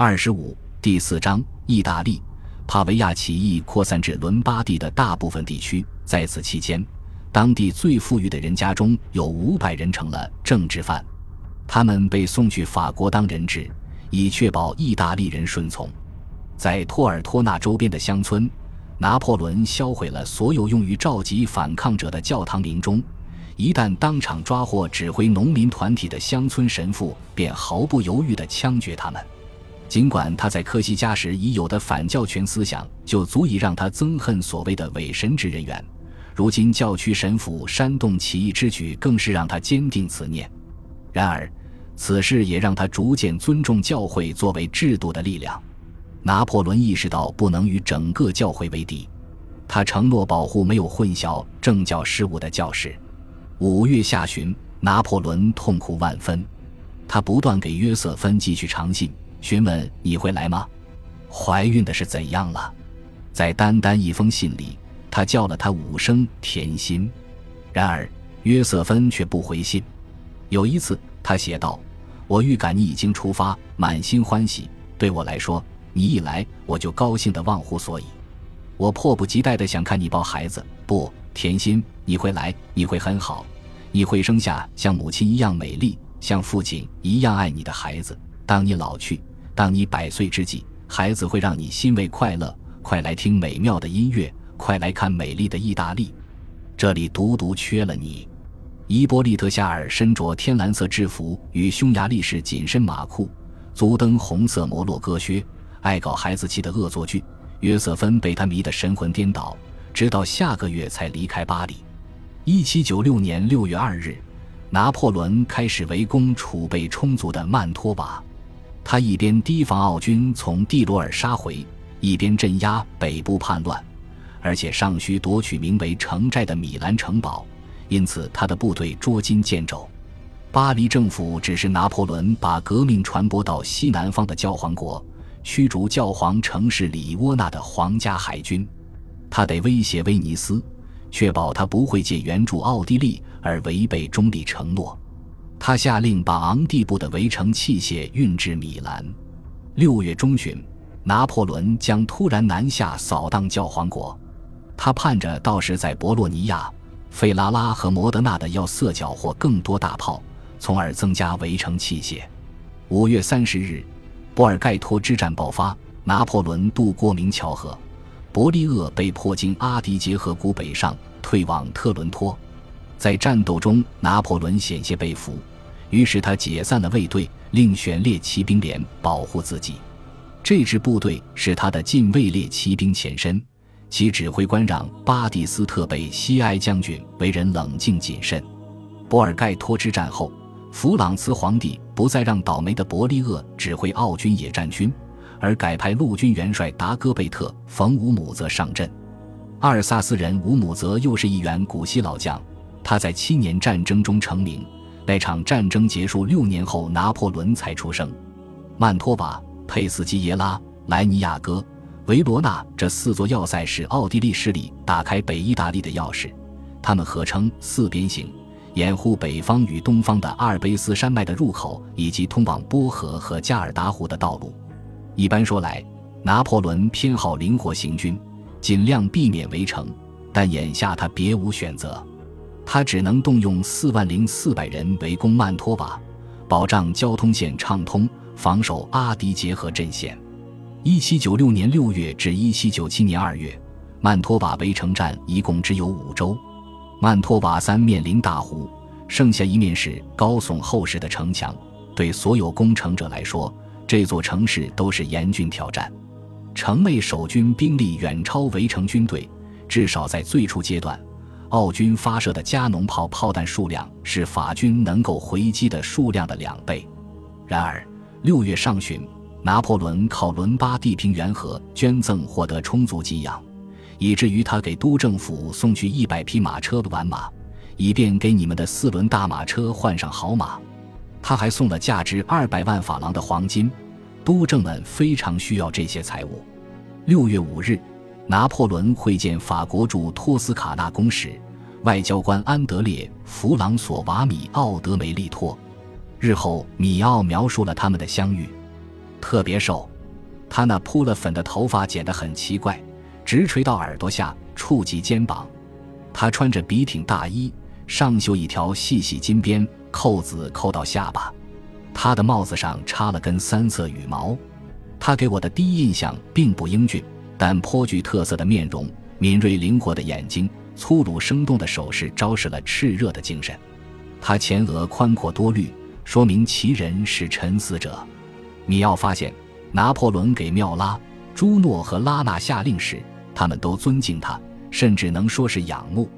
二十五第四章意大利帕维亚起义扩散至伦巴第的大部分地区，在此期间，当地最富裕的人家中有五百人成了政治犯，他们被送去法国当人质，以确保意大利人顺从。在托尔托纳周边的乡村，拿破仑销毁了所有用于召集反抗者的教堂铃钟。一旦当场抓获指挥农民团体的乡村神父，便毫不犹豫地枪决他们。尽管他在科西嘉时已有的反教权思想就足以让他憎恨所谓的伪神职人员，如今教区神父煽动起义之举更是让他坚定此念。然而，此事也让他逐渐尊重教会作为制度的力量。拿破仑意识到不能与整个教会为敌，他承诺保护没有混淆政教事务的教士。五月下旬，拿破仑痛苦万分，他不断给约瑟芬寄去长信，询问你会来吗？怀孕的是怎样了？在单单一封信里，他叫了他五声甜心。然而约瑟芬却不回信。有一次，他写道：“我预感你已经出发，满心欢喜。对我来说，你一来，我就高兴得忘乎所以。我迫不及待地想看你抱孩子。不。”甜心，你会来，你会很好，你会生下像母亲一样美丽、像父亲一样爱你的孩子。当你老去，当你百岁之际，孩子会让你欣慰快乐。快来听美妙的音乐，快来看美丽的意大利。这里独独缺了你。伊波利特夏尔身着天蓝色制服与匈牙利式紧身马裤，足蹬红色摩洛哥靴，爱搞孩子气的恶作剧。约瑟芬被他迷得神魂颠倒。直到下个月才离开巴黎。一七九六年六月二日，拿破仑开始围攻储备充足的曼托瓦。他一边提防奥军从蒂罗尔杀回，一边镇压北部叛乱，而且尚需夺取名为城寨的米兰城堡。因此，他的部队捉襟见肘。巴黎政府只是拿破仑把革命传播到西南方的教皇国，驱逐教皇城市里沃纳的皇家海军。他得威胁威尼斯，确保他不会借援助奥地利而违背中立承诺。他下令把昂蒂布的围城器械运至米兰。六月中旬，拿破仑将突然南下扫荡教皇国。他盼着到时在博洛尼亚、费拉拉和摩德纳的要色缴获更多大炮，从而增加围城器械。五月三十日，波尔盖托之战爆发，拿破仑渡过明桥河。伯利厄被迫经阿迪杰河谷北上，退往特伦托。在战斗中，拿破仑险些被俘，于是他解散了卫队，另选列骑兵连保护自己。这支部队是他的近卫列骑兵前身，其指挥官让巴蒂斯特贝西埃将军为人冷静谨慎。博尔盖托之战后，弗朗茨皇帝不再让倒霉的伯利厄指挥奥军野战军。而改派陆军元帅达戈贝特·冯·乌姆泽上阵。阿尔萨斯人乌姆泽又是一员古稀老将，他在七年战争中成名。那场战争结束六年后，拿破仑才出生。曼托瓦、佩斯基耶拉、莱尼亚哥、维罗纳这四座要塞是奥地利势力打开北意大利的钥匙，他们合称四边形，掩护北方与东方的阿尔卑斯山脉的入口以及通往波河和加尔达湖的道路。一般说来，拿破仑偏好灵活行军，尽量避免围城。但眼下他别无选择，他只能动用四万零四百人围攻曼托瓦，保障交通线畅通，防守阿迪杰河阵线。一七九六年六月至一七九七年二月，曼托瓦围城战一共只有五周。曼托瓦三面临大湖，剩下一面是高耸厚实的城墙，对所有攻城者来说。这座城市都是严峻挑战，城内守军兵力远超围城军队，至少在最初阶段，奥军发射的加农炮炮弹数量是法军能够回击的数量的两倍。然而，六月上旬，拿破仑靠伦巴地平原和捐赠获得充足给养，以至于他给都政府送去一百匹马车的完马，以便给你们的四轮大马车换上好马。他还送了价值二百万法郎的黄金，督政们非常需要这些财物。六月五日，拿破仑会见法国驻托斯卡纳公使、外交官安德烈·弗朗索瓦·米奥德梅利托。日后，米奥描述了他们的相遇。特别瘦。他那铺了粉的头发剪得很奇怪，直垂到耳朵下，触及肩膀。他穿着笔挺大衣，上绣一条细细金边，扣子扣到下巴。他的帽子上插了根三色羽毛。他给我的第一印象并不英俊，但颇具特色的面容、敏锐灵活的眼睛、粗鲁生动的手势，昭示了炽热的精神。他前额宽阔多虑，说明其人是沉思者。米奥发现，拿破仑给缪拉、朱诺和拉纳下令时，他们都尊敬他，甚至能说是仰慕。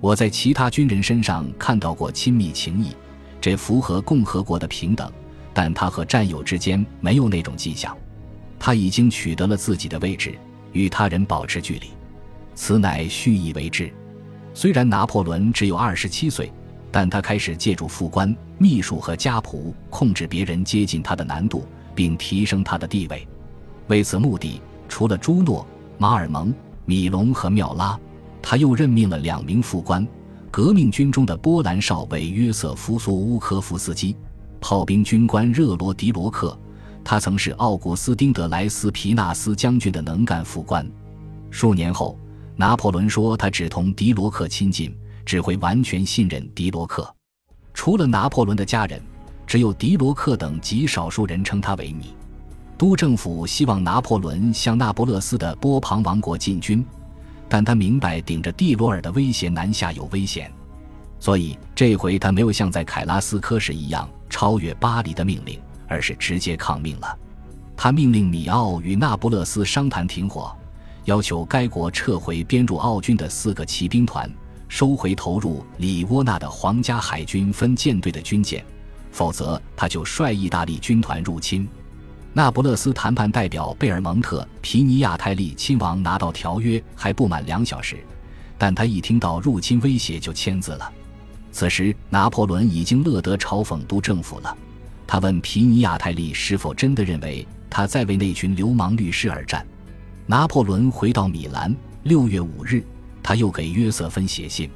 我在其他军人身上看到过亲密情谊，这符合共和国的平等，但他和战友之间没有那种迹象。他已经取得了自己的位置，与他人保持距离，此乃蓄意为之。虽然拿破仑只有二十七岁，但他开始借助副官、秘书和家仆控制别人接近他的难度，并提升他的地位。为此目的，除了朱诺、马尔蒙、米隆和缪拉，他又任命了两名副官：革命军中的波兰少尉约瑟夫·苏乌科夫斯基，炮兵军官热罗迪罗克。他曾是奥古斯丁·德莱斯皮纳斯将军的能干副官。数年后，拿破仑说他只同迪罗克亲近，只会完全信任迪罗克。除了拿破仑的家人，只有迪罗克等极少数人称他为你。都政府希望拿破仑向那不勒斯的波旁王国进军，但他明白顶着蒂罗尔的威胁南下有危险，所以这回他没有像在凯拉斯科时一样超越巴黎的命令。而是直接抗命了。他命令米奥与那不勒斯商谈停火，要求该国撤回编入奥军的四个骑兵团，收回投入里沃纳的皇家海军分舰队的军舰，否则他就率意大利军团入侵。那不勒斯谈判代表贝尔蒙特·皮尼亚泰利亲王拿到条约还不满两小时，但他一听到入侵威胁就签字了。此时拿破仑已经乐得嘲讽都政府了。他问皮尼亚泰利是否真的认为他在为那群流氓律师而战。拿破仑回到米兰，六月五日，他又给约瑟芬写信。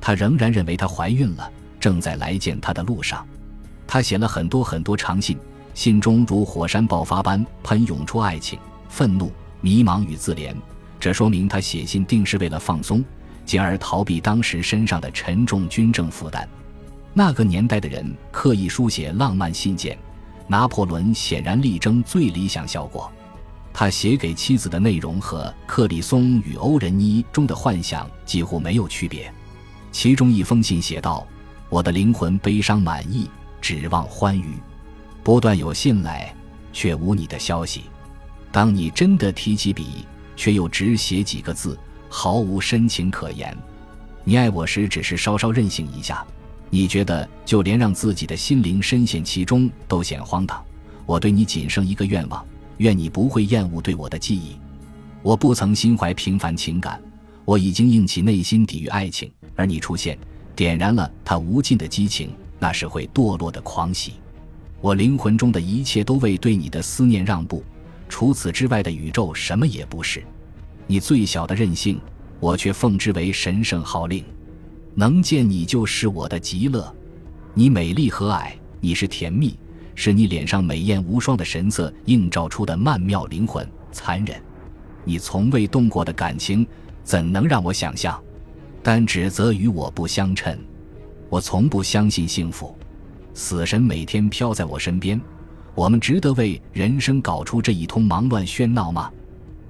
他仍然认为她怀孕了，正在来见他的路上。他写了很多很多长信，信中如火山爆发般喷涌出爱情、愤怒、迷茫与自怜。这说明他写信定是为了放松，进而逃避当时身上的沉重军政负担。那个年代的人刻意书写浪漫信件，拿破仑显然力争最理想效果。他写给妻子的内容和克里松与欧仁妮中的幻想几乎没有区别。其中一封信写道：“我的灵魂悲伤满意，指望欢愉。不断有信来，却无你的消息。当你真的提起笔，却又只写几个字，毫无深情可言。你爱我时，只是稍稍任性一下。”你觉得就连让自己的心灵深陷其中都显荒唐。我对你仅剩一个愿望，愿你不会厌恶对我的记忆。我不曾心怀平凡情感，我已经硬起内心抵御爱情，而你出现，点燃了它无尽的激情，那是会堕落的狂喜。我灵魂中的一切都为对你的思念让步，除此之外的宇宙什么也不是。你最小的任性，我却奉之为神圣号令。能见你就是我的极乐，你美丽和蔼，你是甜蜜，是你脸上美艳无双的神色映照出的曼妙灵魂。残忍，你从未动过的感情，怎能让我想象？但指责与我不相称。我从不相信幸福，死神每天飘在我身边。我们值得为人生搞出这一通忙乱喧闹吗？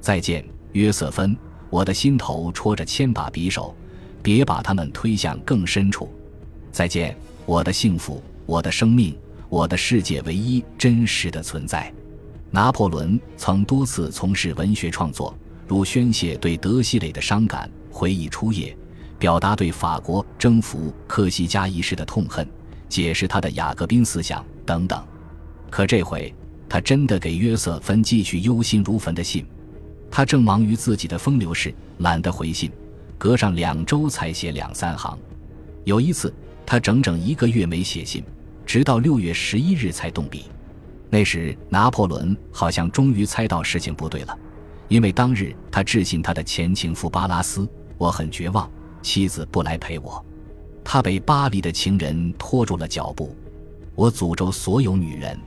再见，约瑟芬。我的心头戳着千把匕首。别把他们推向更深处。再见，我的幸福，我的生命，我的世界唯一真实的存在。拿破仑曾多次从事文学创作，如宣泄对德西雷的伤感，回忆初夜，表达对法国征服克西嘉一世的痛恨，解释他的雅各宾思想等等。可这回，他真的给约瑟芬寄去忧心如焚的信。他正忙于自己的风流事，懒得回信。隔上两周才写两三行，有一次他整整一个月没写信，直到六月十一日才动笔。那时拿破仑好像终于猜到事情不对了，因为当日他致信他的前情妇巴拉斯：“我很绝望，妻子不来陪我，他被巴黎的情人拖住了脚步。我诅咒所有女人。”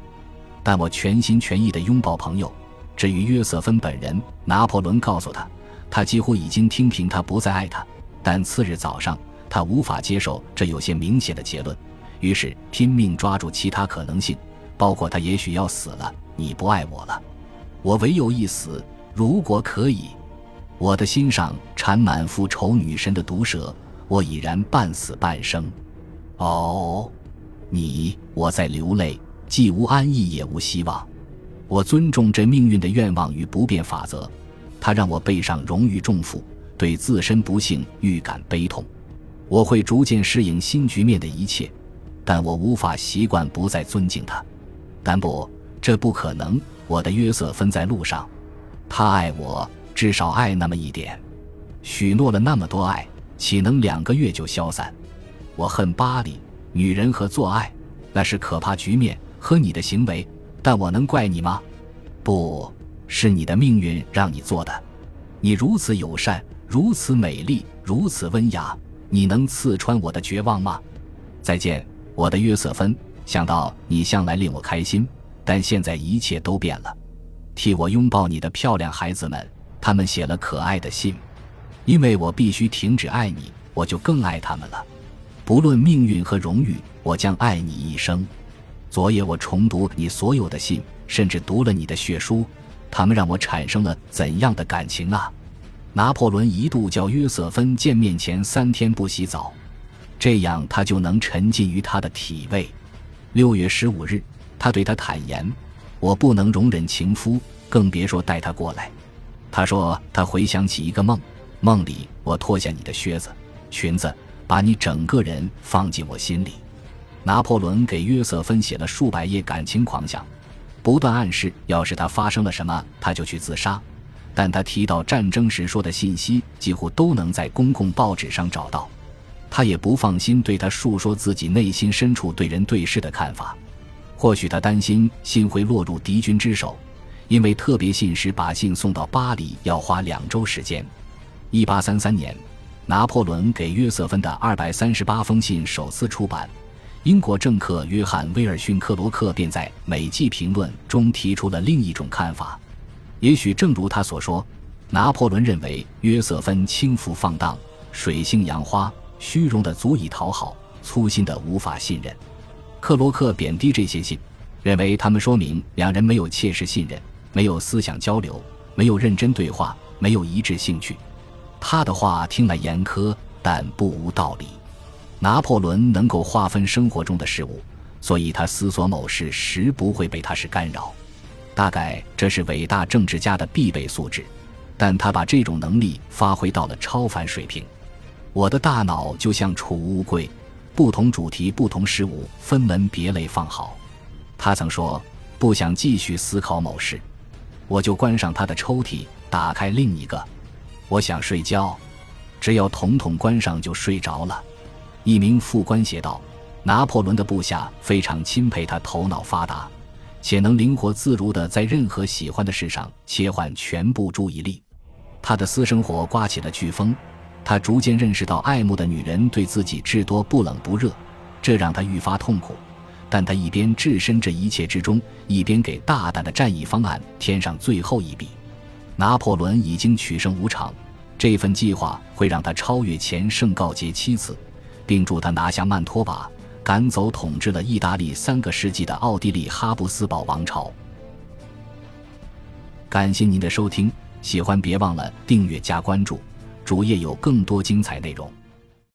但我全心全意地拥抱朋友。至于约瑟芬本人，拿破仑告诉他，他几乎已经听凭他不再爱他。但次日早上，他无法接受这有些明显的结论，于是拼命抓住其他可能性，包括他也许要死了。你不爱我了，我唯有一死。如果可以，我的心上缠满复仇女神的毒蛇，我已然半死半生。哦，你，我在流泪，既无安逸也无希望。我尊重这命运的愿望与不变法则，他让我背上荣誉重负，对自身不幸预感悲痛。我会逐渐适应新局面的一切，但我无法习惯不再尊敬他。但不，这不可能。我的约瑟芬在路上，他爱我，至少爱那么一点。许诺了那么多爱，岂能两个月就消散？我恨巴黎，女人和做爱，那是可怕局面和你的行为。但我能怪你吗？不是你的命运让你做的。你如此友善，如此美丽，如此温雅，你能刺穿我的绝望吗？再见，我的约瑟芬。想到你向来令我开心，但现在一切都变了。替我拥抱你的漂亮孩子们，他们写了可爱的信。因为我必须停止爱你，我就更爱他们了。不论命运和荣誉，我将爱你一生。昨夜我重读你所有的信，甚至读了你的血书，他们让我产生了怎样的感情啊！拿破仑一度叫约瑟芬见面前三天不洗澡，这样他就能沉浸于他的体味。六月十五日，他对他坦言：“我不能容忍情夫，更别说带他过来。”他说他回想起一个梦，梦里我脱下你的靴子、裙子，把你整个人放进我心里。拿破仑给约瑟芬写了数百页感情狂想，不断暗示，要是他发生了什么，他就去自杀。但他提到战争时说的信息，几乎都能在公共报纸上找到。他也不放心对他述说自己内心深处对人对事的看法。或许他担心信会落入敌军之手，因为特别信使把信送到巴黎要花两周时间。一八三三年，拿破仑给约瑟芬的二百三十八封信首次出版。英国政客约翰·威尔逊·克罗克便在《美纪评论》中提出了另一种看法。也许正如他所说，拿破仑认为约瑟芬轻浮放荡、水性杨花、虚荣的足以讨好，粗心的无法信任。克罗克贬低这些信，认为他们说明两人没有切实信任，没有思想交流，没有认真对话，没有一致兴趣。他的话听来严苛，但不无道理。拿破仑能够划分生活中的事物，所以他思索某事时不会被他事干扰。大概这是伟大政治家的必备素质，但他把这种能力发挥到了超凡水平。我的大脑就像储物柜，不同主题、不同事物分门别类放好。他曾说，不想继续思考某事，我就关上他的抽屉，打开另一个。我想睡觉，只要统统关上就睡着了。一名副官写道：“拿破仑的部下非常钦佩他头脑发达，且能灵活自如地在任何喜欢的事上切换全部注意力。他的私生活刮起了飓风，他逐渐认识到爱慕的女人对自己至多不冷不热，这让他愈发痛苦。但他一边置身这一切之中，一边给大胆的战役方案添上最后一笔。拿破仑已经取胜无常，这份计划会让他超越前圣告诫七次。”并助他拿下曼托瓦，赶走统治了意大利三个世纪的奥地利哈布斯堡王朝。感谢您的收听，喜欢别忘了订阅加关注，主页有更多精彩内容。